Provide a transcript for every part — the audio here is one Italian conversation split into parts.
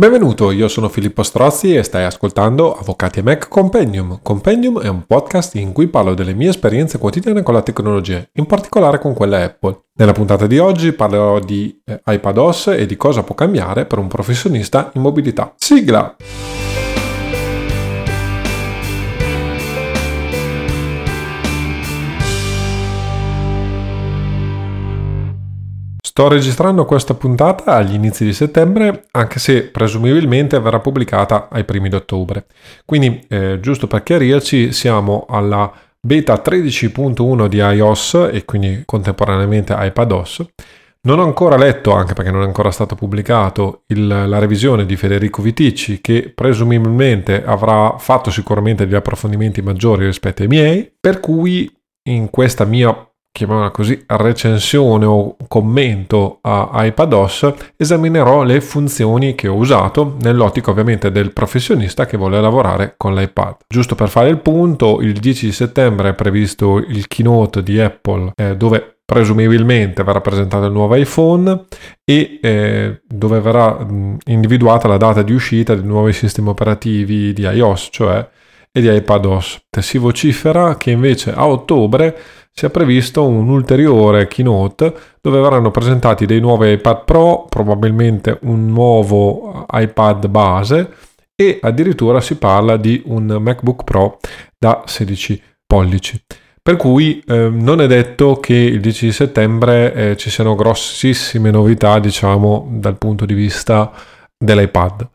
Benvenuto, io sono Filippo Strozzi e stai ascoltando Avvocati e Mac Compendium. Compendium è un podcast in cui parlo delle mie esperienze quotidiane con la tecnologia, in particolare con quella Apple. Nella puntata di oggi parlerò di eh, iPadOS e di cosa può cambiare per un professionista in mobilità. Sigla! Sto registrando questa puntata agli inizi di settembre, anche se presumibilmente verrà pubblicata ai primi di ottobre. Quindi, eh, giusto per chiarirci, siamo alla beta 13.1 di iOS e quindi contemporaneamente iPadOS. Non ho ancora letto, anche perché non è ancora stato pubblicato, il, la revisione di Federico Viticci, che presumibilmente avrà fatto sicuramente degli approfondimenti maggiori rispetto ai miei, per cui in questa mia chiamiamola così, recensione o commento a iPadOS, esaminerò le funzioni che ho usato nell'ottica ovviamente del professionista che vuole lavorare con l'iPad. Giusto per fare il punto, il 10 settembre è previsto il keynote di Apple eh, dove presumibilmente verrà presentato il nuovo iPhone e eh, dove verrà mh, individuata la data di uscita dei nuovi sistemi operativi di iOS, cioè e di iPadOS. Si vocifera che invece a ottobre sia previsto un ulteriore keynote dove verranno presentati dei nuovi iPad Pro, probabilmente un nuovo iPad base e addirittura si parla di un MacBook Pro da 16 pollici. Per cui eh, non è detto che il 10 settembre eh, ci siano grossissime novità, diciamo, dal punto di vista dell'iPad.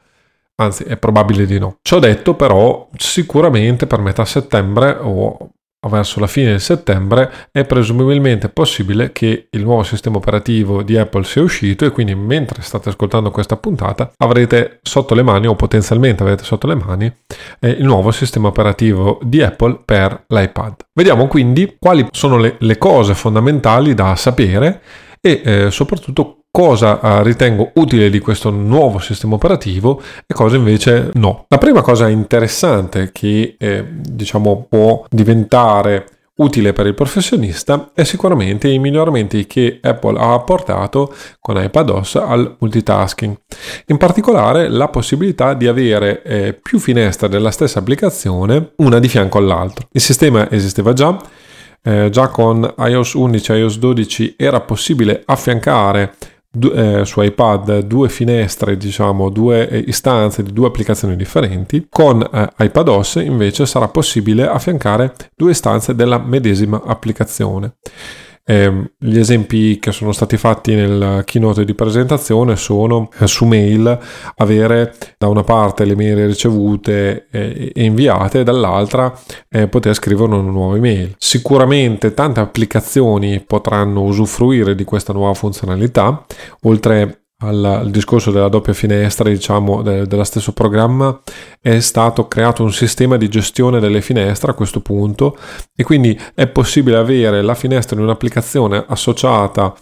Anzi, è probabile di no. Ciò detto, però, sicuramente per metà settembre o verso la fine di settembre è presumibilmente possibile che il nuovo sistema operativo di Apple sia uscito e quindi mentre state ascoltando questa puntata avrete sotto le mani o potenzialmente avrete sotto le mani eh, il nuovo sistema operativo di Apple per l'iPad. Vediamo quindi quali sono le, le cose fondamentali da sapere e eh, soprattutto cosa eh, ritengo utile di questo nuovo sistema operativo e cosa invece no. La prima cosa interessante che eh, diciamo può diventare utile per il professionista è sicuramente i miglioramenti che Apple ha apportato con iPadOS al multitasking. In particolare la possibilità di avere eh, più finestre della stessa applicazione una di fianco all'altra. Il sistema esisteva già, eh, già con iOS 11 e iOS 12 era possibile affiancare eh, su iPad due finestre, diciamo due eh, istanze di due applicazioni differenti. Con eh, iPadOS invece sarà possibile affiancare due istanze della medesima applicazione. Eh, gli esempi che sono stati fatti nel keynote di presentazione sono eh, su mail avere da una parte le mail ricevute eh, e inviate dall'altra eh, poter scrivere una nuova email. Sicuramente tante applicazioni potranno usufruire di questa nuova funzionalità, oltre al, al, discorso della doppia finestra, diciamo, de, dello stesso programma, è stato creato un sistema di gestione delle finestre a questo punto e quindi è possibile avere la finestra in un'applicazione associata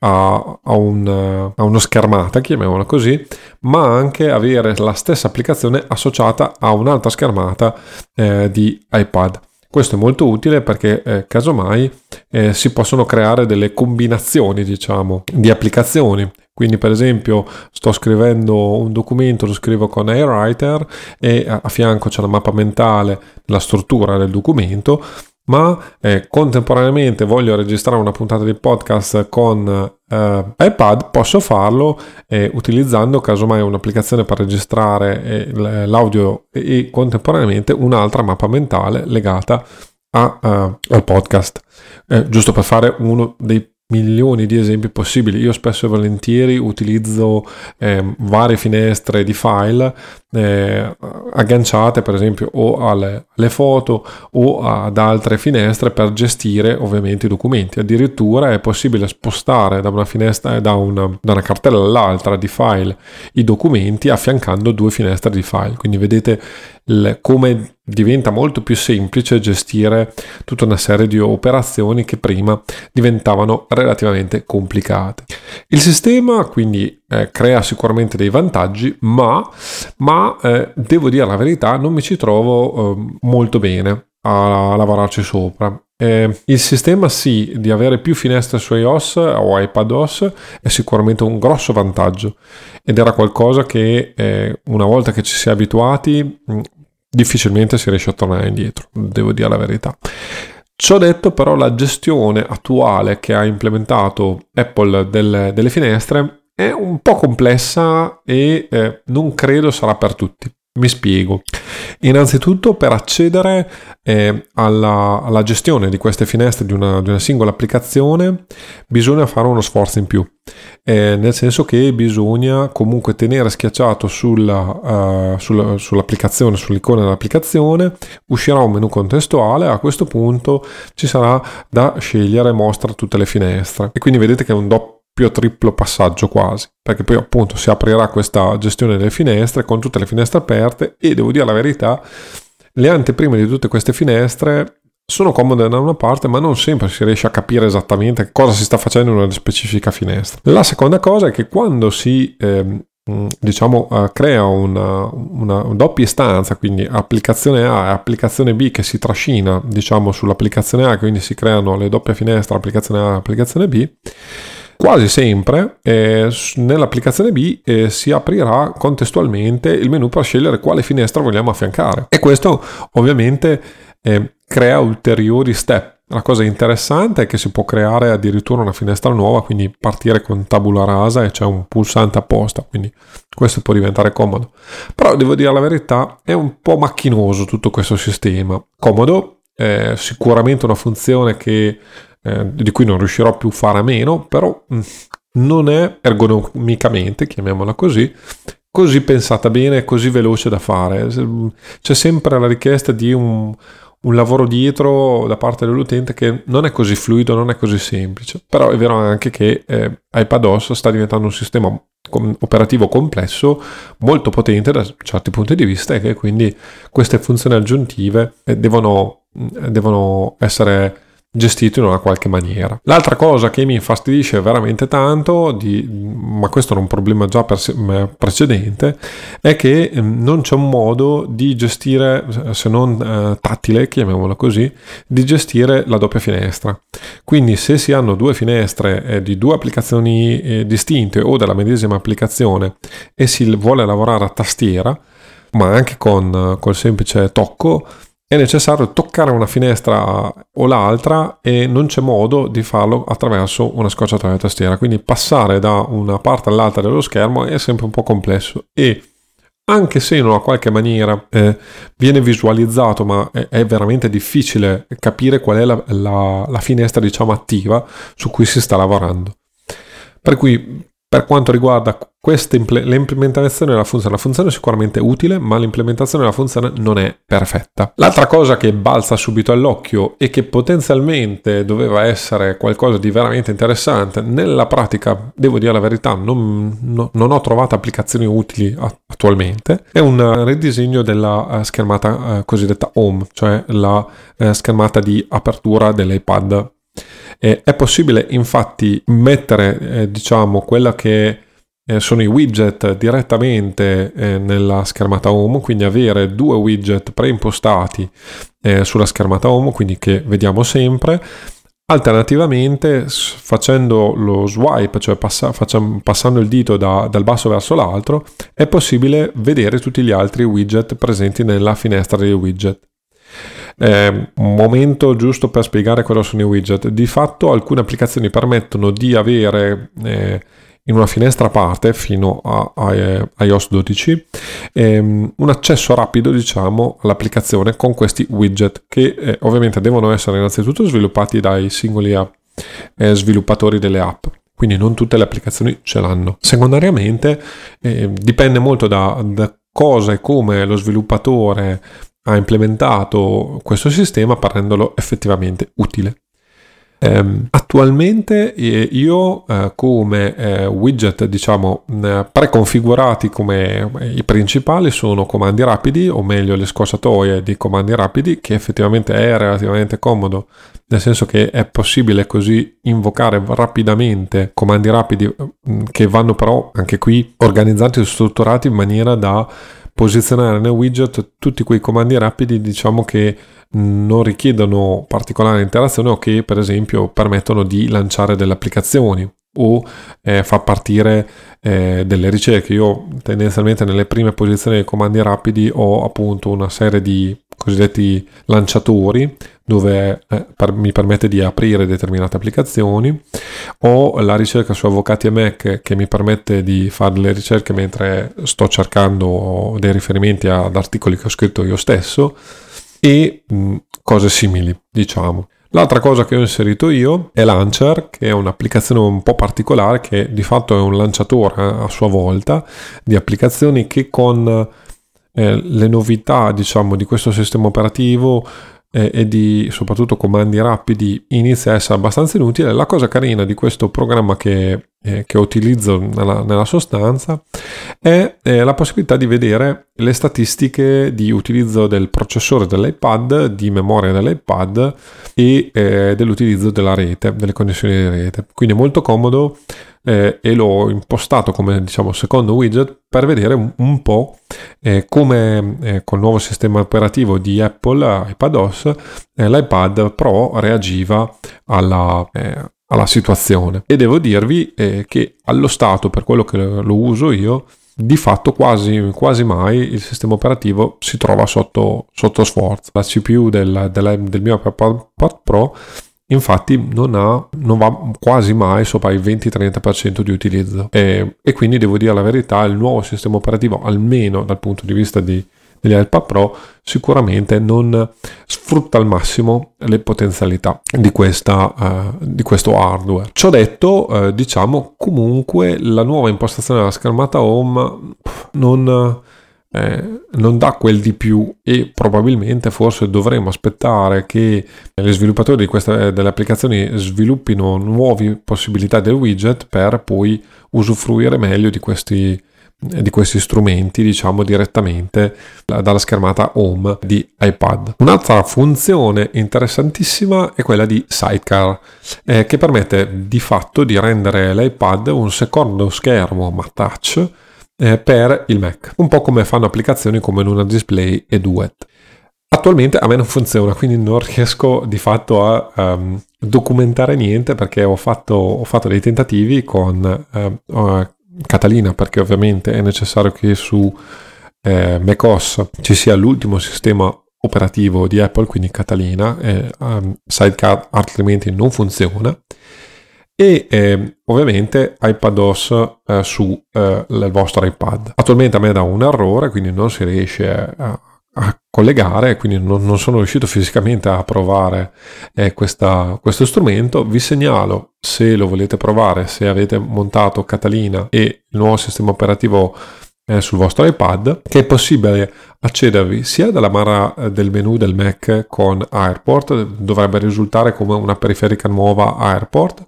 a, a, un, a, uno schermata, chiamiamola così, ma anche avere la stessa applicazione associata a un'altra schermata eh, di iPad. Questo è molto utile perché eh, casomai eh, si possono creare delle combinazioni, diciamo, di applicazioni. Quindi, per esempio, sto scrivendo un documento, lo scrivo con AirWriter e a fianco c'è la mappa mentale, la struttura del documento ma eh, contemporaneamente voglio registrare una puntata di podcast con eh, iPad, posso farlo eh, utilizzando casomai un'applicazione per registrare eh, l'audio e, e, contemporaneamente un'altra mappa mentale legata a, uh, al podcast. Eh, giusto per fare uno dei milioni di esempi possibili. Io spesso e volentieri utilizzo eh, varie finestre di file eh, agganciate per esempio o alle, alle, foto o ad altre finestre per gestire ovviamente i documenti. Addirittura è possibile spostare da una finestra, da una, da una cartella all'altra di file i documenti affiancando due finestre di file. Quindi vedete il, come diventa molto più semplice gestire tutta una serie di operazioni che prima diventavano relativamente complicate. Il sistema quindi eh, crea sicuramente dei vantaggi, ma, ma eh, devo dire la verità, non mi ci trovo eh, molto bene a lavorarci sopra. eh, il sistema sì di avere più finestre su iOS o iPadOS è sicuramente un grosso vantaggio ed era qualcosa che eh, una volta che ci si è abituati mh, difficilmente si riesce a tornare indietro, devo dire la verità. Ciò detto però la gestione attuale che ha implementato Apple delle, delle finestre è un po' complessa e eh, non credo sarà per tutti. Mi spiego. Innanzitutto per accedere eh, alla, alla, gestione di queste finestre di una, di una, singola applicazione bisogna fare uno sforzo in più, eh, nel senso che bisogna comunque tenere schiacciato sulla, uh, sulla, sull'applicazione, sull'icona dell'applicazione, uscirà un menu contestuale, a questo punto ci sarà da scegliere mostra tutte le finestre e quindi vedete che è un doppio doppio triplo passaggio quasi, perché poi appunto si aprirà questa gestione delle finestre con tutte le finestre aperte e devo dire la verità, le anteprime di tutte queste finestre sono comode da una parte, ma non sempre si riesce a capire esattamente cosa si sta facendo in una specifica finestra. La seconda cosa è che quando si eh, diciamo uh, crea una, una, doppia istanza quindi applicazione A e applicazione B che si trascina diciamo sull'applicazione A quindi si creano le doppie finestre applicazione A e applicazione B Quasi sempre eh, nell'applicazione B eh, si aprirà contestualmente il menu per scegliere quale finestra vogliamo affiancare e questo ovviamente eh, crea ulteriori step. La cosa interessante è che si può creare addirittura una finestra nuova, quindi partire con tabula rasa e c'è un pulsante apposta, quindi questo può diventare comodo. Però devo dire la verità, è un po' macchinoso tutto questo sistema. Comodo, è sicuramente una funzione che eh, di cui non riuscirò più a fare a meno, però mm, non è ergonomicamente, chiamiamola così, così pensata bene, così veloce da fare. C'è sempre la richiesta di un, un lavoro dietro da parte dell'utente che non è così fluido, non è così semplice. Però è vero anche che eh, iPadOS sta diventando un sistema operativo complesso, molto potente da certi punti di vista e che quindi queste funzioni aggiuntive eh, devono, devono essere gestito in una qualche maniera. L'altra cosa che mi infastidisce veramente tanto, di, ma questo era un problema già precedente, è che ehm, non c'è un modo di gestire, se non eh, tattile, chiamiamolo così, di gestire la doppia finestra. Quindi se si hanno due finestre eh, di due applicazioni eh, distinte o della medesima applicazione e si vuole lavorare a tastiera, ma anche con col semplice tocco, è necessario toccare una finestra o l'altra e non c'è modo di farlo attraverso una scorciatoia tastiera. Quindi passare da una parte all'altra dello schermo è sempre un po' complesso e anche se in una qualche maniera eh, viene visualizzato, ma è, è, veramente difficile capire qual è la, la, la finestra diciamo attiva su cui si sta lavorando. Per cui per quanto riguarda questa impl- l'implementazione della funzione, la funzione è sicuramente utile, ma l'implementazione della funzione non è perfetta. L'altra cosa che balza subito all'occhio e che potenzialmente doveva essere qualcosa di veramente interessante, nella pratica, devo dire la verità, non, no, non ho trovato applicazioni utili attualmente, è un ridisegno della uh, schermata uh, cosiddetta home, cioè la uh, schermata di apertura dell'iPad eh, è possibile infatti mettere eh, diciamo quella che eh, sono i widget direttamente eh, nella schermata home, quindi avere due widget preimpostati eh, sulla schermata home, quindi che vediamo sempre. Alternativamente, facendo lo swipe, cioè passa, facciamo, passando il dito da, dal basso verso l'altro, è possibile vedere tutti gli altri widget presenti nella finestra dei widget. Eh, momento giusto per spiegare cosa sono i widget. Di fatto alcune applicazioni permettono di avere eh, in una finestra a parte fino a, a, a eh, iOS 12 ehm, un accesso rapido diciamo all'applicazione con questi widget che eh, ovviamente devono essere innanzitutto sviluppati dai singoli app, eh, sviluppatori delle app quindi non tutte le applicazioni ce l'hanno secondariamente eh, dipende molto da, da cosa e come lo sviluppatore ha implementato questo sistema per renderlo effettivamente utile. Um, attualmente io eh, come eh, widget diciamo preconfigurati come eh, i principali sono comandi rapidi o meglio le scorciatoie di comandi rapidi che effettivamente è relativamente comodo nel senso che è possibile così invocare rapidamente comandi rapidi che vanno però anche qui organizzati e strutturati in maniera da posizionare nel widget tutti quei comandi rapidi diciamo che non richiedono particolare interazione o che per esempio permettono di lanciare delle applicazioni o eh, fa partire eh, delle ricerche. Io tendenzialmente nelle prime posizioni dei comandi rapidi ho appunto una serie di cosiddetti lanciatori dove eh, per, mi permette di aprire determinate applicazioni ho la ricerca su avvocati e Mac che mi permette di fare le ricerche mentre sto cercando dei riferimenti ad articoli che ho scritto io stesso e mh, cose simili diciamo L'altra cosa che ho inserito io è Launcher, che è un'applicazione un po' particolare, che di fatto è un lanciatore eh, a sua volta di applicazioni che con eh, le novità diciamo, di questo sistema operativo eh, e di soprattutto comandi rapidi inizia a essere abbastanza inutile. La cosa carina di questo programma che, eh, che utilizzo nella, nella sostanza è, è, la possibilità di vedere le statistiche di utilizzo del processore dell'iPad, di memoria dell'iPad e eh, dell'utilizzo della rete, delle connessioni di rete. Quindi è molto comodo eh, e l'ho impostato come diciamo secondo widget per vedere un, un po' eh, come eh, col nuovo sistema operativo di Apple iPadOS eh, l'iPad Pro reagiva alla, eh, alla, situazione. E devo dirvi eh, che allo stato per quello che lo uso io di fatto quasi, quasi mai il sistema operativo si trova sotto, sotto sforzo. La CPU del, del, del mio iPad Pro infatti non, ha, non va quasi mai sopra il 20-30% di utilizzo e, e, quindi devo dire la verità il nuovo sistema operativo almeno dal punto di vista di, degli iPad Pro sicuramente non sfrutta al massimo le potenzialità di, questa, uh, di questo hardware. Ciò detto, uh, diciamo comunque la nuova impostazione della schermata home non eh, non dà quel di più e probabilmente forse dovremmo aspettare che gli sviluppatori queste, delle applicazioni sviluppino nuove possibilità del widget per poi usufruire meglio di questi, di questi strumenti diciamo direttamente dalla schermata home di iPad. Un'altra funzione interessantissima è quella di Sidecar eh, che permette di fatto di rendere l'iPad un secondo schermo ma touch eh, per il Mac, un po' come fanno applicazioni come Luna Display e Duet. Attualmente a me non funziona, quindi non riesco di fatto a um, documentare niente perché ho fatto, ho fatto dei tentativi con uh, Catalina perché ovviamente è necessario che su eh, macOS ci sia l'ultimo sistema operativo di Apple, quindi Catalina, eh, um, Sidecar altrimenti non funziona e eh, ovviamente iPadOS eh, su eh, vostro iPad. Attualmente a me dà un errore, quindi non si riesce a, a collegare, quindi non, non, sono riuscito fisicamente a provare eh, questa, questo strumento. Vi segnalo se lo volete provare, se avete montato Catalina e il nuovo sistema operativo eh, sul vostro iPad, che è possibile accedervi sia dalla barra eh, del menu del Mac con Airport, dovrebbe risultare come una periferica nuova Airport,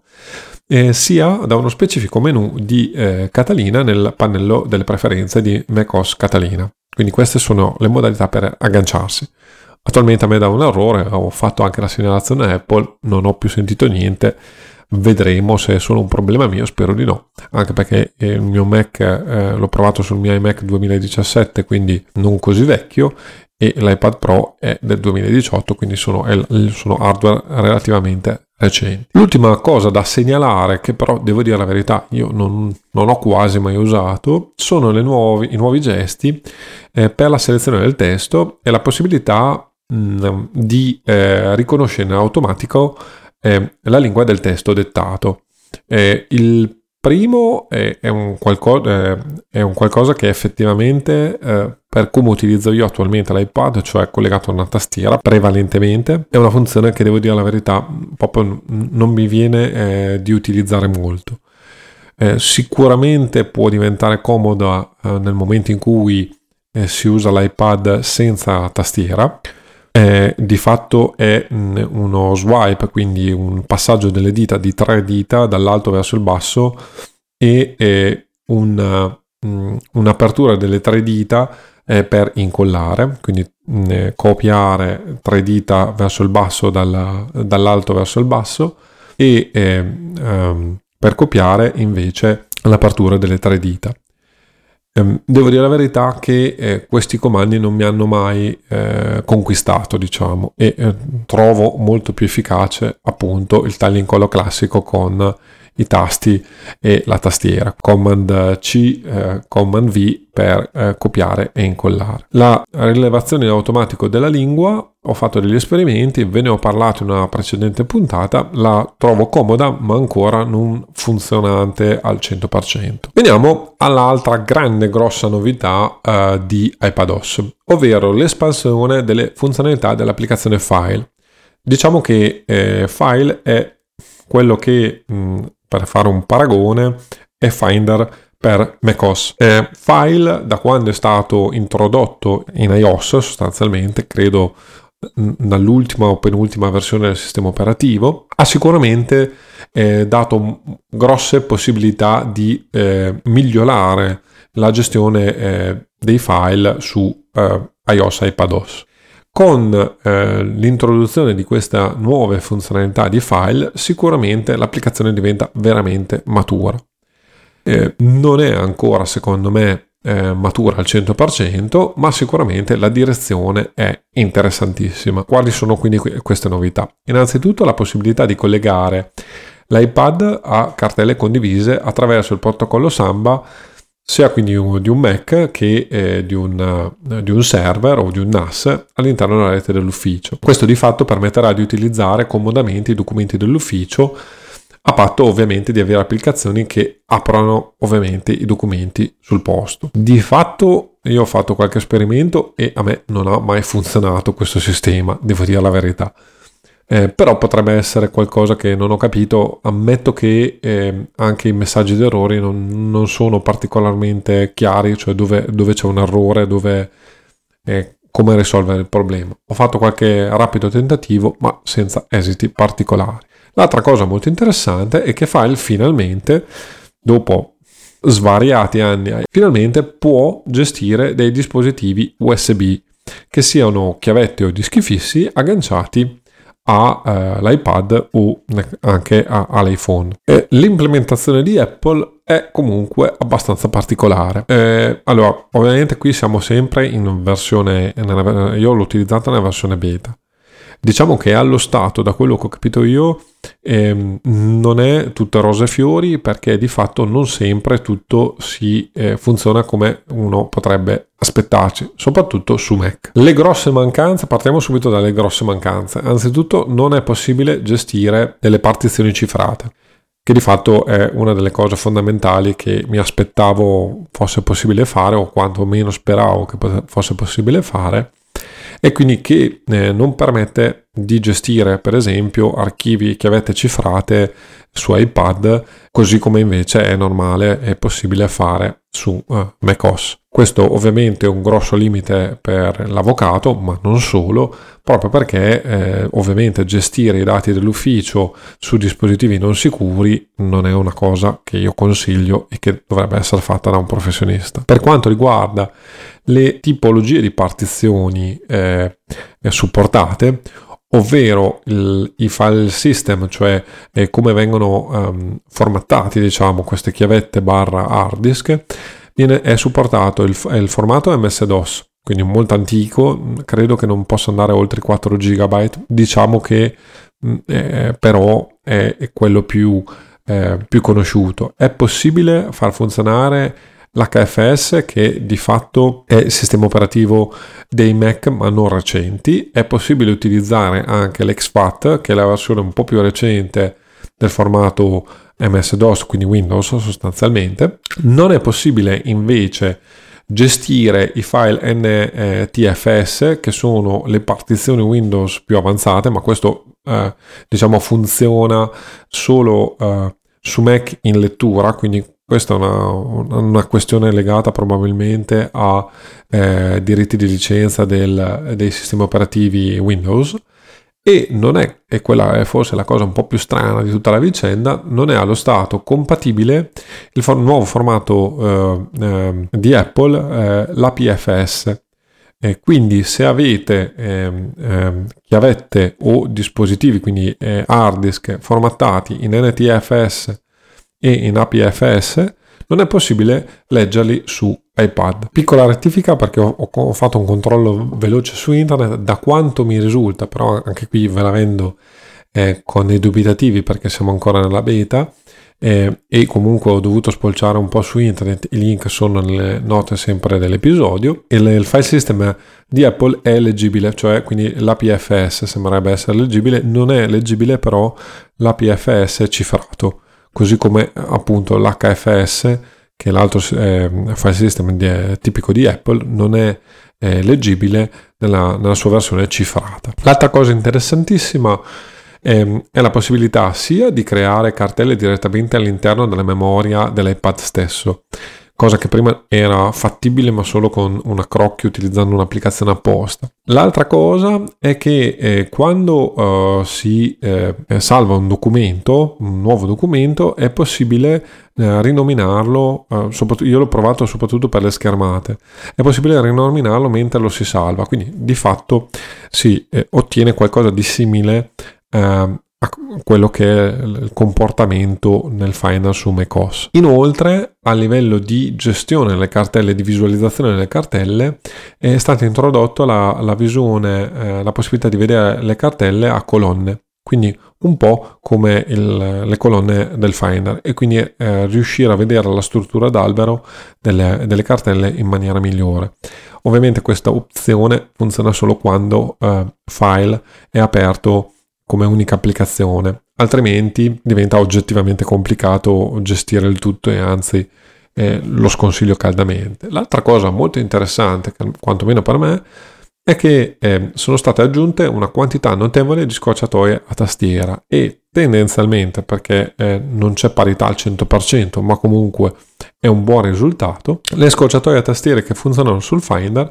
eh, sia da uno specifico menu di eh, Catalina nel pannello delle preferenze di macOS Catalina. Quindi queste sono le modalità per agganciarsi. Attualmente a me dà un errore, ho fatto anche la segnalazione Apple, non ho più sentito niente, vedremo se è solo un problema mio, spero di no, anche perché il mio Mac eh, l'ho provato sul mio iMac 2017, quindi non così vecchio, e l'iPad Pro è del 2018, quindi sono, sono hardware relativamente recenti. L'ultima cosa da segnalare, che però devo dire la verità, io non, non ho quasi mai usato, sono nuovi, i nuovi gesti eh, per la selezione del testo e la possibilità mh, mm, di eh, riconoscere in automatico eh, la lingua del testo dettato. Eh, il primo è, è, un qualcosa, eh, è, un qualcosa, che effettivamente, eh, per come utilizzo io attualmente l'iPad, cioè collegato a una tastiera prevalentemente, è una funzione che devo dire la verità, proprio non mi viene eh, di utilizzare molto. Eh, sicuramente può diventare comoda nel momento in cui si usa l'iPad senza tastiera, eh, di fatto è mm, uno swipe, quindi un passaggio delle dita di tre dita dall'alto verso il basso e eh, un, mm, un'apertura delle tre dita eh, per incollare, quindi mh, mm, copiare tre dita verso il basso dalla, dall'alto verso il basso e um, per copiare invece l'apertura delle tre dita. Ehm, devo dire la verità che eh, questi comandi non mi hanno mai eh, conquistato, diciamo, e eh, trovo molto più efficace appunto il taglio classico con i tasti e la tastiera. Command C, eh, Command V per eh, copiare e incollare. La rilevazione in automatico della lingua, ho fatto degli esperimenti, ve ne ho parlato in una precedente puntata, la trovo comoda ma ancora non funzionante al 100%. Veniamo all'altra grande grossa novità eh, di iPadOS, ovvero l'espansione delle funzionalità dell'applicazione File. Diciamo che eh, File è quello che mh, per fare un paragone, è Finder per macOS. Eh, file, da quando è stato introdotto in iOS, sostanzialmente, credo dall'ultima o penultima versione del sistema operativo, ha sicuramente eh, dato grosse possibilità di eh, migliorare la gestione eh, dei file su eh, iOS e iPadOS. Con eh, l'introduzione di queste nuove funzionalità di file, sicuramente l'applicazione diventa veramente matura. Eh, non è ancora, secondo me, eh, matura al 100%, ma sicuramente la direzione è interessantissima. Quali sono quindi queste novità? Innanzitutto la possibilità di collegare l'iPad a cartelle condivise attraverso il protocollo Samba sia quindi di un Mac che eh, di, un, di, un, server o di un NAS all'interno della rete dell'ufficio. Questo di fatto permetterà di utilizzare comodamente i documenti dell'ufficio a patto ovviamente di avere applicazioni che aprono ovviamente i documenti sul posto. Di fatto io ho fatto qualche esperimento e a me non ha mai funzionato questo sistema, devo dire la verità. Eh, però potrebbe essere qualcosa che non ho capito. Ammetto che eh, anche i messaggi d'errore non, non, sono particolarmente chiari, cioè dove, dove c'è un errore, dove, eh, come risolvere il problema. Ho fatto qualche rapido tentativo, ma senza esiti particolari. L'altra cosa molto interessante è che File finalmente, dopo svariati anni, finalmente può gestire dei dispositivi USB che siano chiavette o dischi fissi agganciati all'iPad eh, o anche all'iPhone. E l'implementazione di Apple è comunque abbastanza particolare. Eh, allora, ovviamente qui siamo sempre in versione, nella, io l'ho utilizzata nella versione beta. Diciamo che allo stato, da quello che ho capito io, eh, non è tutto rose e fiori perché di fatto non sempre tutto si eh, funziona come uno potrebbe aspettarci, soprattutto su Mac. Le grosse mancanze, partiamo subito dalle grosse mancanze. Anzitutto non è possibile gestire delle partizioni cifrate che di fatto è una delle cose fondamentali che mi aspettavo fosse possibile fare o quantomeno speravo che fosse possibile fare e quindi che eh, non permette di gestire per esempio archivi e chiavette cifrate su iPad così come invece è normale e possibile fare su uh, macOS. Questo ovviamente è un grosso limite per l'avvocato, ma non solo, proprio perché eh, ovviamente gestire i dati dell'ufficio su dispositivi non sicuri non è una cosa che io consiglio e che dovrebbe essere fatta da un professionista. Per quanto riguarda le tipologie di partizioni eh, supportate, ovvero il, i file system, cioè eh, come vengono um, formattati diciamo queste chiavette barra hard disk, viene, è supportato il, è il formato MS-DOS, quindi molto antico, credo che non possa andare oltre i 4 GB, diciamo che eh, però è, è, quello più, eh, più conosciuto. È possibile far funzionare l'HFS che di fatto è il sistema operativo dei Mac ma non recenti. È possibile utilizzare anche l'XFAT che è la versione un po' più recente del formato MS-DOS, quindi Windows sostanzialmente. Non è possibile invece gestire i file NTFS che sono le partizioni Windows più avanzate, ma questo eh, diciamo funziona solo eh, su Mac in lettura, quindi questa è una, una questione legata probabilmente a eh, diritti di licenza del, dei sistemi operativi Windows e non è, e quella è forse la cosa un po' più strana di tutta la vicenda, non è allo stato compatibile il for- nuovo formato eh, eh, di Apple, eh, l'APFS. E quindi se avete ehm, ehm, chiavette o dispositivi, quindi eh, hard disk formattati in NTFS e in APFS, non è possibile leggerli su iPad. Piccola rettifica perché ho, ho, fatto un controllo veloce su internet, da quanto mi risulta, però anche qui ve la vendo eh, con dei dubitativi perché siamo ancora nella beta eh, e comunque ho dovuto spolciare un po' su internet, i link sono nelle note sempre dell'episodio. Il, il file system di Apple è leggibile, cioè quindi l'APFS sembrerebbe essere leggibile, non è leggibile però l'APFS cifrato, così come appunto l'HFS che è l'altro eh, file system di, eh, tipico di Apple, non è eh, leggibile nella, nella sua versione cifrata. L'altra cosa interessantissima ehm, è la possibilità sia di creare cartelle direttamente all'interno della memoria dell'iPad stesso, cosa che prima era fattibile ma solo con una crocchia utilizzando un'applicazione apposta. L'altra cosa è che eh, quando uh, si eh, salva un documento, un nuovo documento, è possibile eh, rinominarlo, eh, io l'ho provato soprattutto per le schermate, è possibile rinominarlo mentre lo si salva, quindi di fatto si eh, ottiene qualcosa di simile eh, a quello che è il comportamento nel Final su macOS. Inoltre, a livello di gestione delle cartelle, di visualizzazione delle cartelle, è stata introdotta la, la visione, eh, la possibilità di vedere le cartelle a colonne. Quindi un po' come il, le colonne del Finder e quindi eh, riuscire a vedere la struttura d'albero delle, delle, cartelle in maniera migliore. Ovviamente questa opzione funziona solo quando eh, file è aperto come unica applicazione, altrimenti diventa oggettivamente complicato gestire il tutto e anzi eh, lo sconsiglio caldamente. L'altra cosa molto interessante, quantomeno per me, è che eh, sono state aggiunte una quantità notevole di scorciatoie a tastiera e tendenzialmente perché eh, non c'è parità al 100% ma comunque è un buon risultato le scorciatoie a tastiere che funzionano sul Finder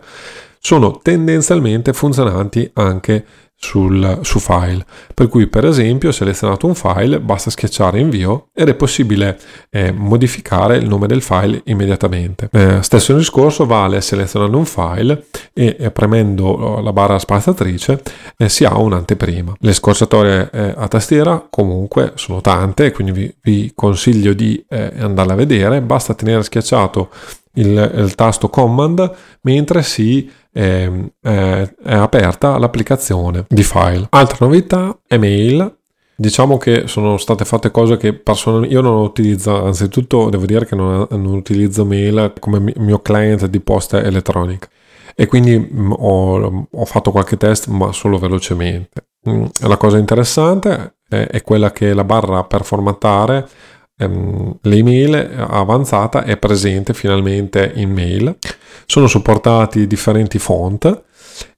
sono tendenzialmente funzionanti anche sul, su file. Per cui, per esempio, selezionato un file, basta schiacciare invio ed è possibile eh, modificare il nome del file immediatamente. Eh, stesso discorso vale selezionando un file e eh, premendo la barra spaziatrice eh, si ha un'anteprima. Le scorciatoie eh, a tastiera comunque sono tante, quindi vi, vi consiglio di eh, andarle a vedere. Basta tenere schiacciato il, il tasto command mentre si è, è, è aperta l'applicazione di file. Altra novità, email. Diciamo che sono state fatte cose che personalmente io non utilizzo, anzitutto devo dire che non, non utilizzo mail come mio client di posta elettronica e quindi mm, ho, ho, fatto qualche test ma solo velocemente. Mm, la cosa interessante è, è quella che la barra per formattare ehm, l'email avanzata è presente finalmente in mail. Sono supportati differenti font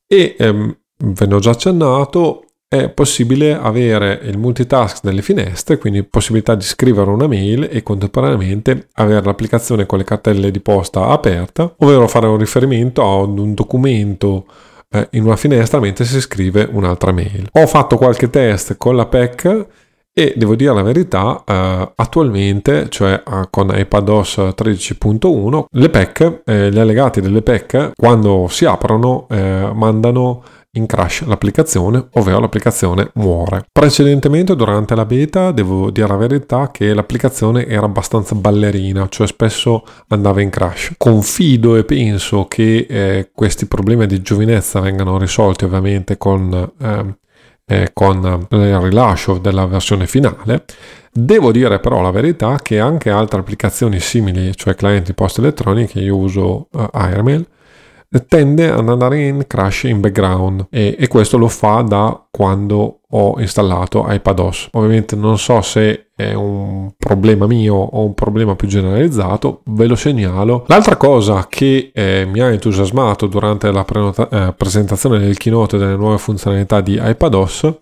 e ehm, ve ne ho già accennato è possibile avere il multitask delle finestre, quindi possibilità di scrivere una mail e contemporaneamente avere l'applicazione con le cartelle di posta aperta, ovvero fare un riferimento a un documento eh, in una finestra mentre si scrive un'altra mail. Ho fatto qualche test con la PEC e devo dire la verità, eh, attualmente, cioè eh, con iPadOS 13.1, le PEC, eh, gli allegati delle PEC, quando si aprono, eh, mandano in crash l'applicazione, ovvero l'applicazione muore. Precedentemente, durante la beta, devo dire la verità che l'applicazione era abbastanza ballerina, cioè spesso andava in crash. Confido e penso che eh, questi problemi di giovinezza vengano risolti ovviamente con eh, eh, con il rilascio della versione finale. Devo dire però la verità che anche altre applicazioni simili, cioè clienti post elettroniche, io uso uh, Airmail, tende ad andare in crash in background e, e, questo lo fa da quando ho installato iPadOS. Ovviamente non so se è un problema mio o un problema più generalizzato, ve lo segnalo. L'altra cosa che eh, mi ha entusiasmato durante la prenota- eh, presentazione del keynote delle nuove funzionalità di iPadOS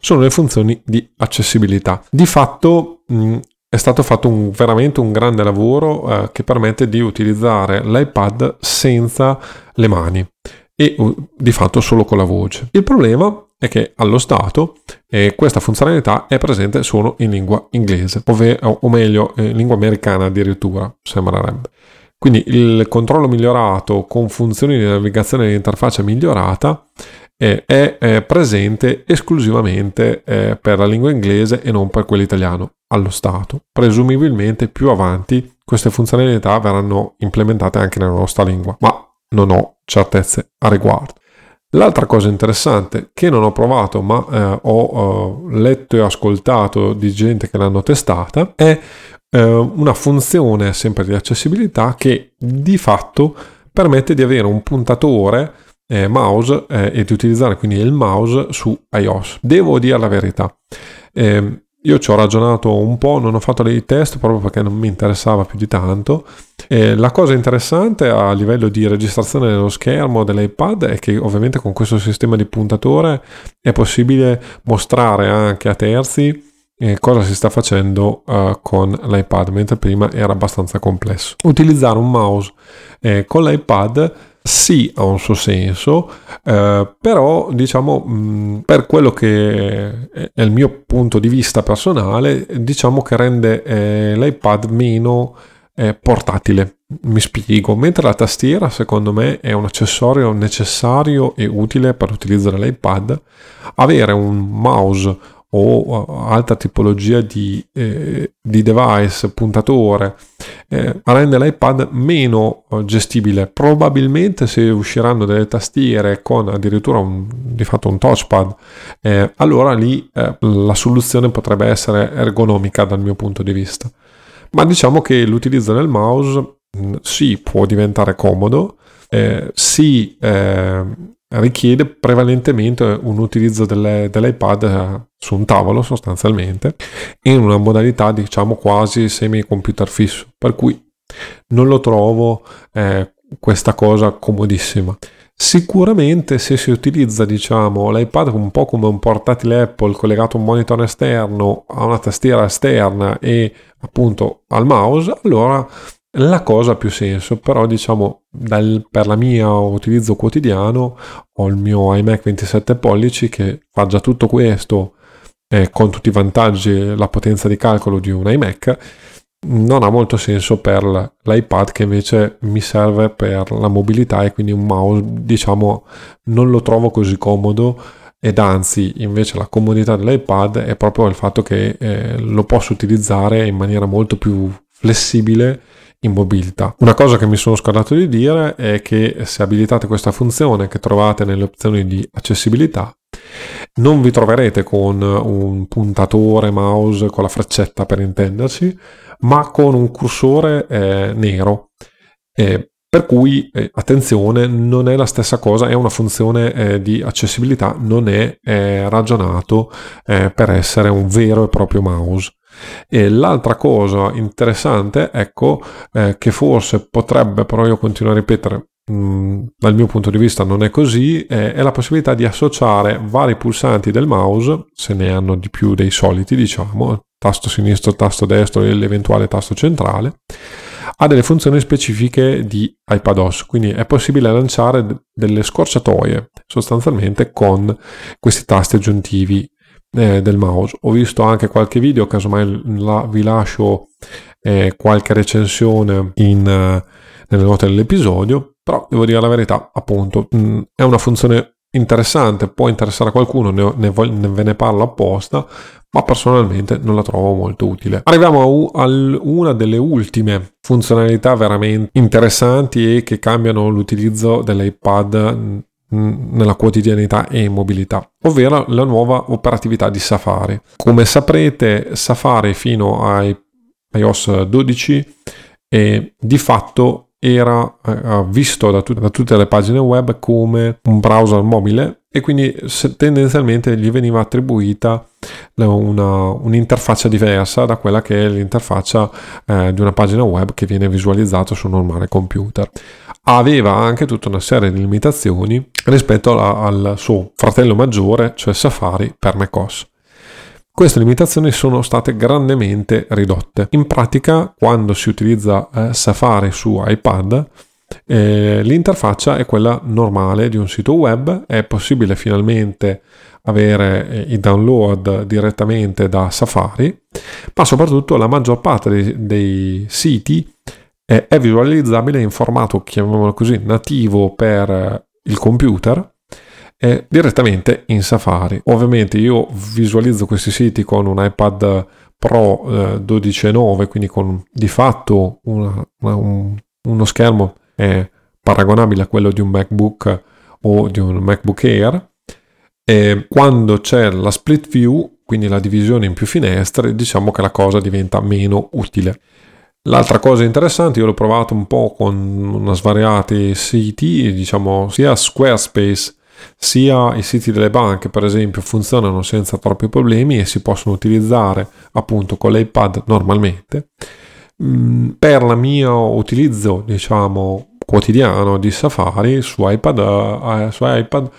sono le funzioni di accessibilità. Di fatto mh, è stato fatto un, veramente un grande lavoro eh, che permette di utilizzare l'iPad senza le mani e di fatto solo con la voce. Il problema è che allo stato eh, questa funzionalità è presente solo in lingua inglese, ovvero, o meglio in lingua americana addirittura, sembrerebbe. Quindi il controllo migliorato con funzioni di navigazione di interfaccia migliorata eh, è, è, presente esclusivamente eh, per la lingua inglese e non per quella italiana allo stato. Presumibilmente più avanti queste funzionalità verranno implementate anche nella nostra lingua, ma non ho certezze a riguardo. L'altra cosa interessante che non ho provato ma eh, ho eh, letto e ascoltato di gente che l'hanno testata è eh, una funzione sempre di accessibilità che di fatto permette di avere un puntatore eh, mouse eh, e di utilizzare quindi il mouse su iOS. Devo dire la verità. Eh, io ci ho ragionato un po', non ho fatto dei test proprio perché non mi interessava più di tanto. E la cosa interessante a livello di registrazione dello schermo dell'iPad è che ovviamente con questo sistema di puntatore è possibile mostrare anche a terzi eh, cosa si sta facendo uh, con l'iPad, mentre prima era abbastanza complesso. Utilizzare un mouse eh, con l'iPad sì ha un suo senso, eh, però diciamo mh, per quello che è il mio punto di vista personale, diciamo che rende eh, l'iPad meno eh, portatile. Mi spiego, mentre la tastiera secondo me è un accessorio necessario e utile per utilizzare l'iPad, avere un mouse o altra tipologia di, eh, di device, puntatore, eh, rende l'iPad meno eh, gestibile. Probabilmente se usciranno delle tastiere con addirittura un, di fatto un touchpad, eh, allora lì eh, la soluzione potrebbe essere ergonomica dal mio punto di vista. Ma diciamo che l'utilizzo del mouse mh, mm, sì può diventare comodo, eh, sì richiede prevalentemente un utilizzo delle, dell'iPad eh, su un tavolo sostanzialmente in una modalità diciamo quasi semi computer fisso. Per cui non lo trovo eh, questa cosa comodissima. Sicuramente se si utilizza diciamo l'iPad un po' come un portatile Apple collegato a un monitor esterno a una tastiera esterna e appunto al mouse allora la cosa ha più senso, però diciamo dal, per la mia utilizzo quotidiano ho il mio iMac 27 pollici che fa già tutto questo eh, con tutti i vantaggi e la potenza di calcolo di un iMac. Non ha molto senso per l'iPad che invece mi serve per la mobilità e quindi un mouse diciamo non lo trovo così comodo ed anzi invece la comodità dell'iPad è proprio il fatto che eh, lo posso utilizzare in maniera molto più flessibile in mobilità. Una cosa che mi sono scordato di dire è che se abilitate questa funzione che trovate nelle opzioni di accessibilità, non vi troverete con un puntatore mouse con la freccetta per intenderci, ma con un cursore eh, nero. Eh, per cui eh, attenzione, non è la stessa cosa, è una funzione eh, di accessibilità, non è ragionato eh, per essere un vero e proprio mouse. E l'altra cosa interessante, ecco, eh, che forse potrebbe, però io continuo a ripetere, mh, mm, dal mio punto di vista non è così, eh, è la possibilità di associare vari pulsanti del mouse, se ne hanno di più dei soliti, diciamo, tasto sinistro, tasto destro e l'eventuale tasto centrale, a delle funzioni specifiche di iPadOS, quindi è possibile lanciare delle scorciatoie sostanzialmente con questi tasti aggiuntivi eh, del mouse. Ho visto anche qualche video, casomai la, vi lascio eh, qualche recensione in, eh, nelle note dell'episodio, però devo dire la verità, appunto, mh, mm, è una funzione interessante, può interessare a qualcuno, ne, ne, ne, ve ne parlo apposta, ma personalmente non la trovo molto utile. Arriviamo a, a una delle ultime funzionalità veramente interessanti e che cambiano l'utilizzo dell'iPad nella quotidianità e in mobilità, ovvero la nuova operatività di Safari. Come saprete, Safari fino a iOS 12 e di fatto era eh, visto da, tut- da, tutte le pagine web come un browser mobile e quindi tendenzialmente gli veniva attribuita una, un'interfaccia diversa da quella che è l'interfaccia eh, di una pagina web che viene visualizzata su un normale computer aveva anche tutta una serie di limitazioni rispetto a, al suo fratello maggiore, cioè Safari per macOS. Queste limitazioni sono state grandemente ridotte. In pratica, quando si utilizza eh, Safari su iPad, eh, l'interfaccia è quella normale di un sito web, è possibile finalmente avere eh, i download direttamente da Safari, ma soprattutto la maggior parte dei, dei siti è visualizzabile in formato, chiamiamolo così, nativo per eh, il computer direttamente in Safari. Ovviamente io visualizzo questi siti con un iPad Pro eh, 12.9, quindi con di fatto una, una, un, uno schermo eh, paragonabile a quello di un MacBook o di un MacBook Air. E quando c'è la split view, quindi la divisione in più finestre, diciamo che la cosa diventa meno utile. L'altra cosa interessante, io l'ho provato un po' con svariati siti, diciamo sia Squarespace sia i siti delle banche, per esempio, funzionano senza troppi problemi e si possono utilizzare appunto con l'iPad normalmente. Mm, per il mio utilizzo, diciamo, quotidiano di Safari su iPad, eh, su iPad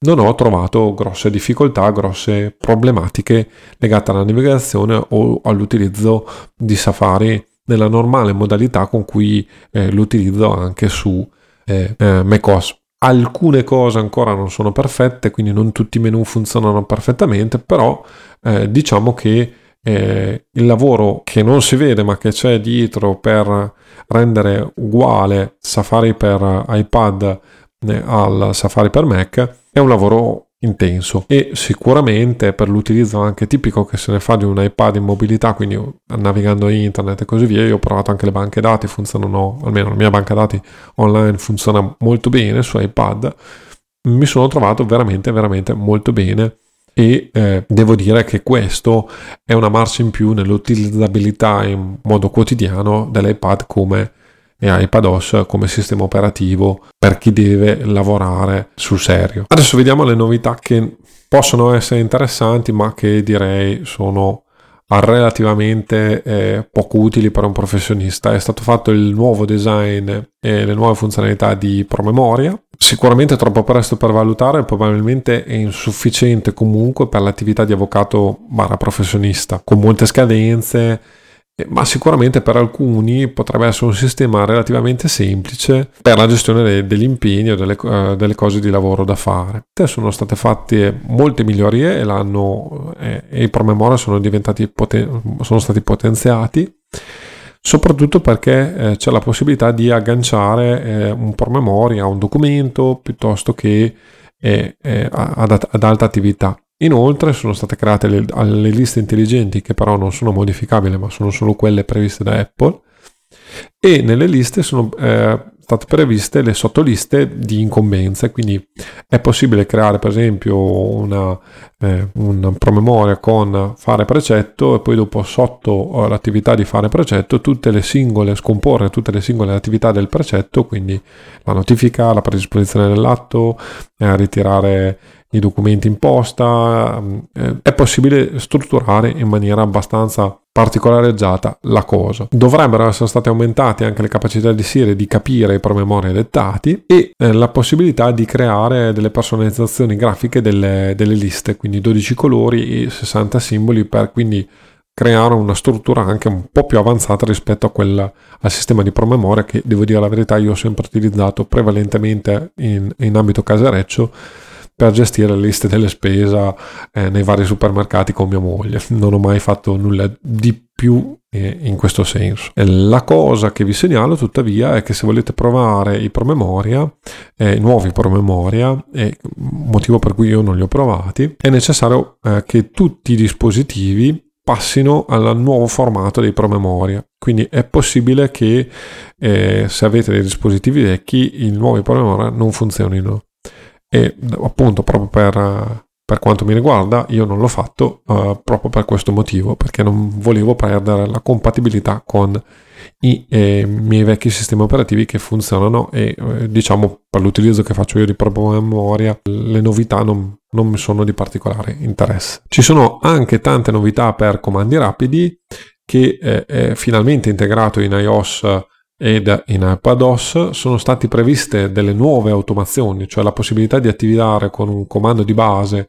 non ho trovato grosse difficoltà, grosse problematiche legate alla navigazione o all'utilizzo di Safari nella normale modalità con cui eh, l'utilizzo anche su eh, eh, macOS. Alcune cose ancora non sono perfette, quindi non tutti i menu funzionano perfettamente, però eh, diciamo che eh, il lavoro che non si vede ma che c'è dietro per rendere uguale Safari per iPad eh, al Safari per Mac è un lavoro intenso. E sicuramente per l'utilizzo anche tipico che se ne fa di un iPad in mobilità quindi navigando internet e così via io ho provato anche le banche dati funzionano almeno la mia banca dati online funziona molto bene su iPad. Mi sono trovato veramente veramente molto bene e eh, devo dire che questo è una marcia in più nell'utilizzabilità in modo quotidiano dell'iPad come e iPadOS come sistema operativo per chi deve lavorare sul serio. Adesso vediamo le novità che possono essere interessanti ma che direi sono relativamente eh, poco utili per un professionista. È stato fatto il nuovo design e le nuove funzionalità di promemoria. Sicuramente troppo presto per valutare, probabilmente è insufficiente comunque per l'attività di avvocato barra professionista, con molte scadenze ma sicuramente per alcuni potrebbe essere un sistema relativamente semplice per la gestione degli impegni o delle, uh, delle cose di lavoro da fare. Sono state fatte molte migliorie e, eh, e i promemoria sono, poten- sono stati potenziati soprattutto perché eh, c'è la possibilità di agganciare eh, un promemoria a un documento piuttosto che eh, ad, ad alta attività. Inoltre sono state create le, le, liste intelligenti che però non sono modificabili ma sono solo quelle previste da Apple. E nelle liste sono eh, state previste le sottoliste di incombenze quindi è possibile creare per esempio una, eh, un promemoria con fare precetto e poi dopo sotto eh, l'attività di fare precetto tutte le singole scomporre tutte le singole attività del precetto quindi la notifica la predisposizione dell'atto eh, ritirare i documenti in posta, eh, è possibile strutturare in maniera abbastanza particolareggiata la cosa. Dovrebbero essere state aumentate anche le capacità di Siri di capire i promemoria dettati e eh, la possibilità di creare delle personalizzazioni grafiche delle, delle liste, quindi 12 colori e 60 simboli per quindi creare una struttura anche un po' più avanzata rispetto a quella, al sistema di promemoria che devo dire la verità io ho sempre utilizzato prevalentemente in, in ambito casereccio per gestire le liste delle spese eh, nei vari supermercati con mia moglie. Non ho mai fatto nulla di più eh, in questo senso. La cosa che vi segnalo tuttavia è che se volete provare i promemoria, eh, i nuovi promemoria, motivo per cui io non li ho provati, è necessario eh, che tutti i dispositivi passino al nuovo formato dei promemoria. Quindi è possibile che eh, se avete dei dispositivi vecchi i nuovi promemoria non funzionino e appunto proprio per, per quanto mi riguarda io non l'ho fatto uh, proprio per questo motivo perché non volevo perdere la compatibilità con i eh, miei vecchi sistemi operativi che funzionano e eh, diciamo per l'utilizzo che faccio io di propria memoria le novità non, non mi sono di particolare interesse. Ci sono anche tante novità per comandi rapidi che eh, è finalmente integrato in iOS ed in iPadOS sono state previste delle nuove automazioni, cioè la possibilità di attivare con un comando di base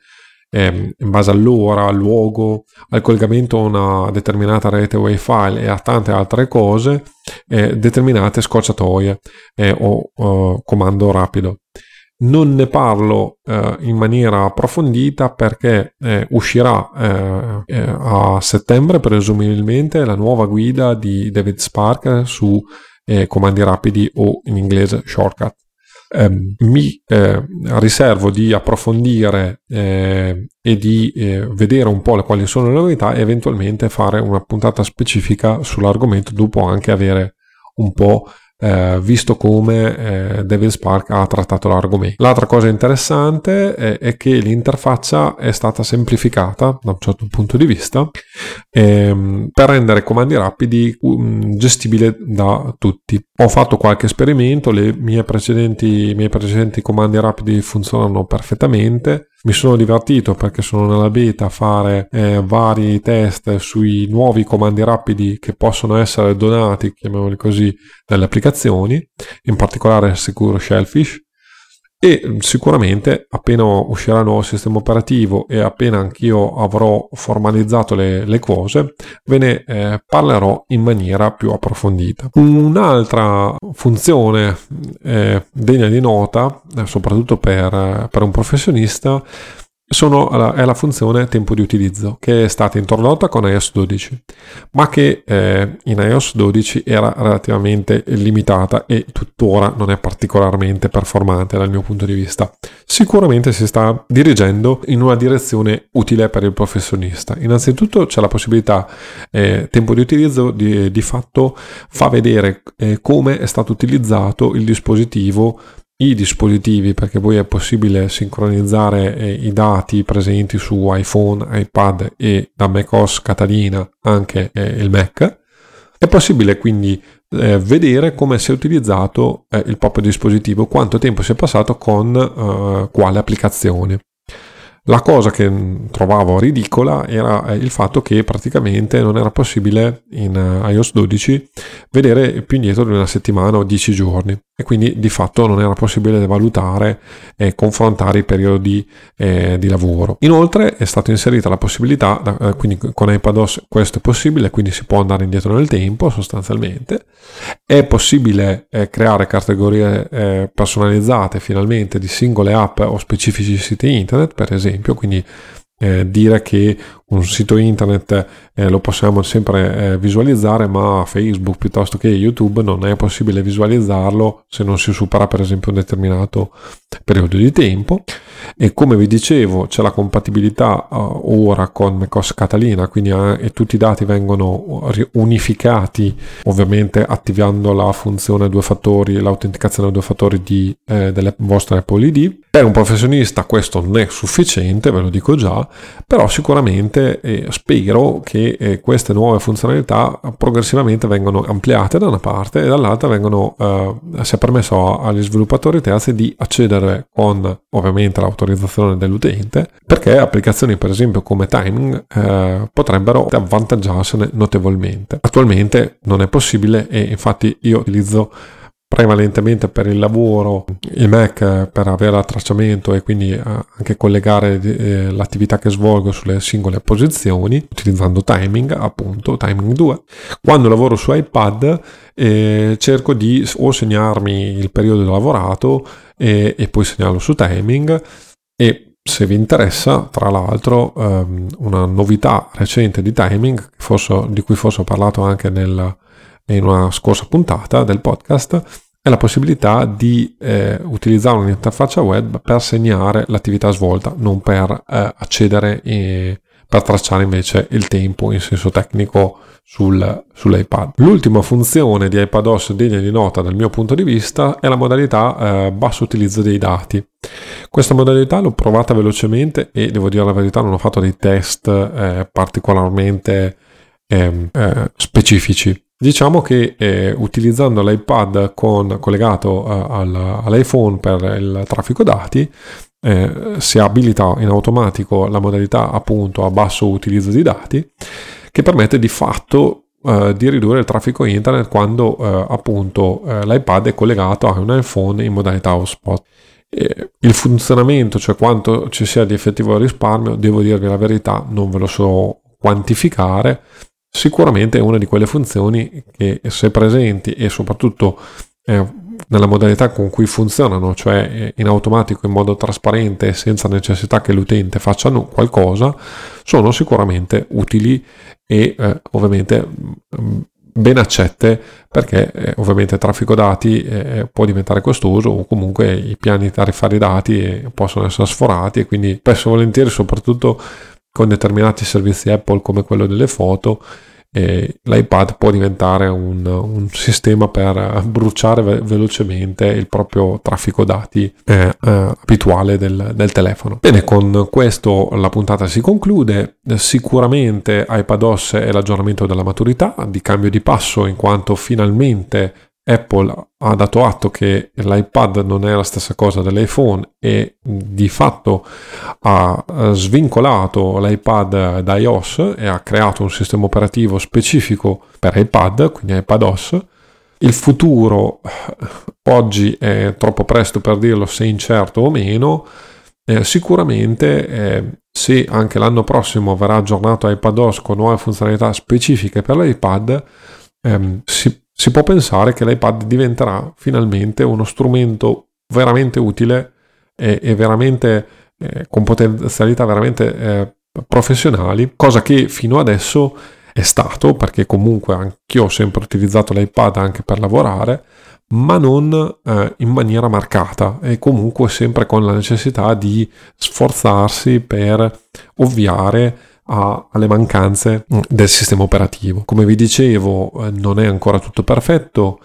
eh, in base all'ora, al luogo, al collegamento a una determinata rete wifi e a tante altre cose, eh, determinate scocciatoie eh, o uh, comando rapido. Non ne parlo eh, in maniera approfondita perché eh, uscirà eh, eh a settembre presumibilmente la nuova guida di David Spark su eh, comandi rapidi o in inglese shortcut. eh, mi eh, riservo di approfondire eh, e di eh, vedere un po' quali sono le novità e eventualmente fare una puntata specifica sull'argomento dopo anche avere un po' eh, visto come eh, Devil Spark ha trattato l'argomento. L'altra cosa interessante è, è, che l'interfaccia è stata semplificata da un certo punto di vista ehm, per rendere comandi rapidi um, gestibile da tutti. Ho fatto qualche esperimento, i miei precedenti comandi rapidi funzionano perfettamente mi sono divertito perché sono nella beta a fare eh, vari test sui nuovi comandi rapidi che possono essere donati, chiamiamoli così, dalle applicazioni, in particolare Secure Shellfish e mm, sicuramente appena uscirà il nuovo sistema operativo e appena anch'io avrò formalizzato le, le cose ve ne eh, parlerò in maniera più approfondita. Un'altra funzione eh, degna di nota eh, soprattutto per, per un professionista sono, è la funzione tempo di utilizzo che è stata introdotta con iOS 12 ma che eh, in iOS 12 era relativamente limitata e tuttora non è particolarmente performante dal mio punto di vista. Sicuramente si sta dirigendo in una direzione utile per il professionista. Innanzitutto c'è la possibilità eh, tempo di utilizzo di, di fatto fa vedere eh, come è stato utilizzato il dispositivo i dispositivi perché poi è possibile sincronizzare eh, i dati presenti su iPhone, iPad e da macOS Catalina anche eh, il Mac. È possibile quindi eh, vedere come si è utilizzato il proprio dispositivo, quanto tempo si è passato con quale applicazione. La cosa che trovavo ridicola era il fatto che praticamente non era possibile in iOS 12 vedere più indietro di una settimana o dieci giorni e quindi di fatto non era possibile valutare e confrontare i periodi eh, di lavoro. Inoltre è stata inserita la possibilità, eh, quindi con iPadOS questo è possibile, quindi si può andare indietro nel tempo sostanzialmente, è possibile eh, creare categorie eh, personalizzate finalmente di singole app o specifici siti internet, per esempio, quindi eh, dire che un sito internet eh, lo possiamo sempre eh, visualizzare, ma Facebook piuttosto che YouTube non è possibile visualizzarlo se non si supera per esempio un determinato periodo di tempo. E come vi dicevo, c'è la compatibilità uh, ora con macOS Catalina, quindi uh, tutti i dati vengono unificati, ovviamente attivando la funzione due fattori, l'autenticazione a due fattori di, eh, delle vostre Apple ID. Per un professionista questo non è sufficiente, ve lo dico già, però sicuramente sicuramente eh, spero che eh, queste nuove funzionalità progressivamente vengano ampliate da una parte e dall'altra vengono, eh, sia permesso agli sviluppatori terzi di accedere con ovviamente l'autorizzazione dell'utente perché applicazioni per esempio come timing eh, potrebbero avvantaggiarsene notevolmente. Attualmente non è possibile e infatti io utilizzo prevalentemente per il lavoro il Mac per avere il tracciamento e quindi eh, anche collegare eh, l'attività che svolgo sulle singole posizioni utilizzando timing appunto timing 2 quando lavoro su iPad eh, cerco di o segnarmi il periodo lavorato e, e poi segnarlo su timing e se vi interessa, tra l'altro, um, una novità recente di timing, forse, di cui forse ho parlato anche nel, in una scorsa puntata del podcast è la possibilità di eh, utilizzare un'interfaccia web per segnare l'attività svolta, non per eh, accedere e per tracciare invece il tempo in senso tecnico sul, sull'iPad. L'ultima funzione di iPadOS degna di nota dal mio punto di vista è la modalità eh, basso utilizzo dei dati. Questa modalità l'ho provata velocemente e devo dire la verità non ho fatto dei test eh, particolarmente ehm, eh, specifici Diciamo che eh, utilizzando l'iPad con, collegato eh, al, all'iPhone per il traffico dati eh, si abilita in automatico la modalità appunto a basso utilizzo di dati che permette di fatto eh, di ridurre il traffico internet quando eh, appunto eh, l'iPad è collegato a un iPhone in modalità hotspot. il funzionamento, cioè quanto ci sia di effettivo risparmio, devo dirvi la verità, non ve lo so quantificare, sicuramente è una di quelle funzioni che se presenti e soprattutto eh, nella modalità con cui funzionano, cioè eh, in automatico, in modo trasparente, senza necessità che l'utente faccia qualcosa, sono sicuramente utili e eh, ovviamente mm, ben accette perché eh, ovviamente traffico dati eh, può diventare costoso o comunque i piani tariffari dati eh, possono essere sforati e quindi spesso e volentieri soprattutto con determinati servizi Apple come quello delle foto e l'iPad può diventare un, un, sistema per bruciare ve- velocemente il proprio traffico dati eh, eh, abituale del, del, telefono. Bene, con questo la puntata si conclude. Sicuramente iPadOS è l'aggiornamento della maturità, di cambio di passo in quanto finalmente Apple ha dato atto che l'iPad non è la stessa cosa dell'iPhone e di fatto ha svincolato l'iPad da iOS e ha creato un sistema operativo specifico per iPad, quindi iPadOS. Il futuro oggi è troppo presto per dirlo se incerto o meno. Eh, sicuramente eh, se anche l'anno prossimo verrà aggiornato iPadOS con nuove funzionalità specifiche per l'iPad, ehm, si si può pensare che l'iPad diventerà finalmente uno strumento veramente utile e, e veramente eh, con potenzialità veramente eh, professionali, cosa che fino adesso è stato, perché comunque anch'io ho sempre utilizzato l'iPad anche per lavorare, ma non eh, in maniera marcata e comunque sempre con la necessità di sforzarsi per ovviare a, alle mancanze mm, del sistema operativo. Come vi dicevo, eh, non è ancora tutto perfetto.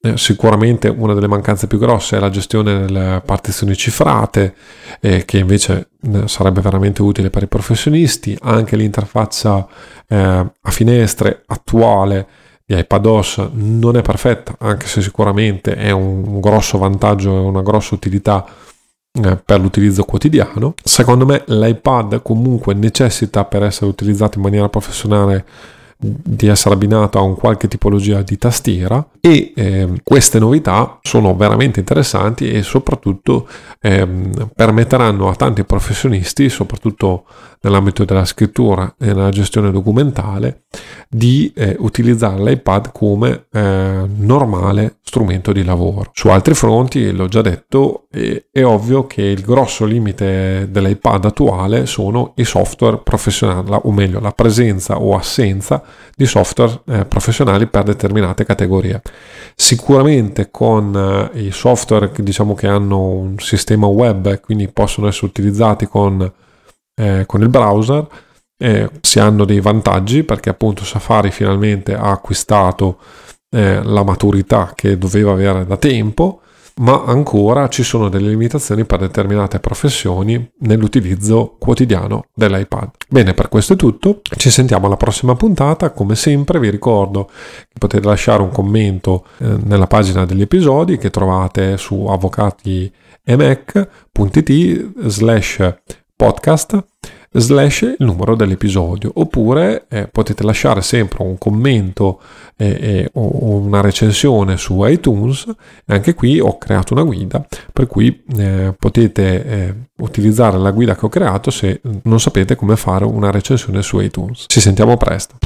Eh, sicuramente una delle mancanze più grosse è la gestione delle partizioni cifrate, eh, che invece eh, sarebbe veramente utile per i professionisti. Anche l'interfaccia eh, a finestre attuale di iPadOS non è perfetta, anche se sicuramente è un, grosso vantaggio e una grossa utilità per l'utilizzo quotidiano. Secondo me l'iPad comunque necessita per essere utilizzato in maniera professionale di essere abbinato a un qualche tipologia di tastiera e eh, queste novità sono veramente interessanti e soprattutto eh, permetteranno a tanti professionisti, soprattutto nell'ambito della scrittura e nella gestione documentale, di eh, utilizzare l'iPad come eh, normale strumento di lavoro. Su altri fronti, l'ho già detto, è, è ovvio che il grosso limite dell'iPad attuale sono i software professionali, o meglio la presenza o assenza di software eh, professionali per determinate categorie. Sicuramente con eh, i software che diciamo che hanno un sistema web e quindi possono essere utilizzati con, eh, con il browser, eh, si hanno dei vantaggi perché appunto Safari finalmente ha acquistato eh, la maturità che doveva avere da tempo ma ancora ci sono delle limitazioni per determinate professioni nell'utilizzo quotidiano dell'iPad. Bene, per questo è tutto, ci sentiamo alla prossima puntata, come sempre vi ricordo che potete lasciare un commento eh, nella pagina degli episodi che trovate su avvocatiemac.it slash podcast slash il numero dell'episodio oppure eh, potete lasciare sempre un commento eh, eh, o una recensione su iTunes anche qui ho creato una guida per cui eh, potete eh, utilizzare la guida che ho creato se non sapete come fare una recensione su iTunes. Ci sentiamo presto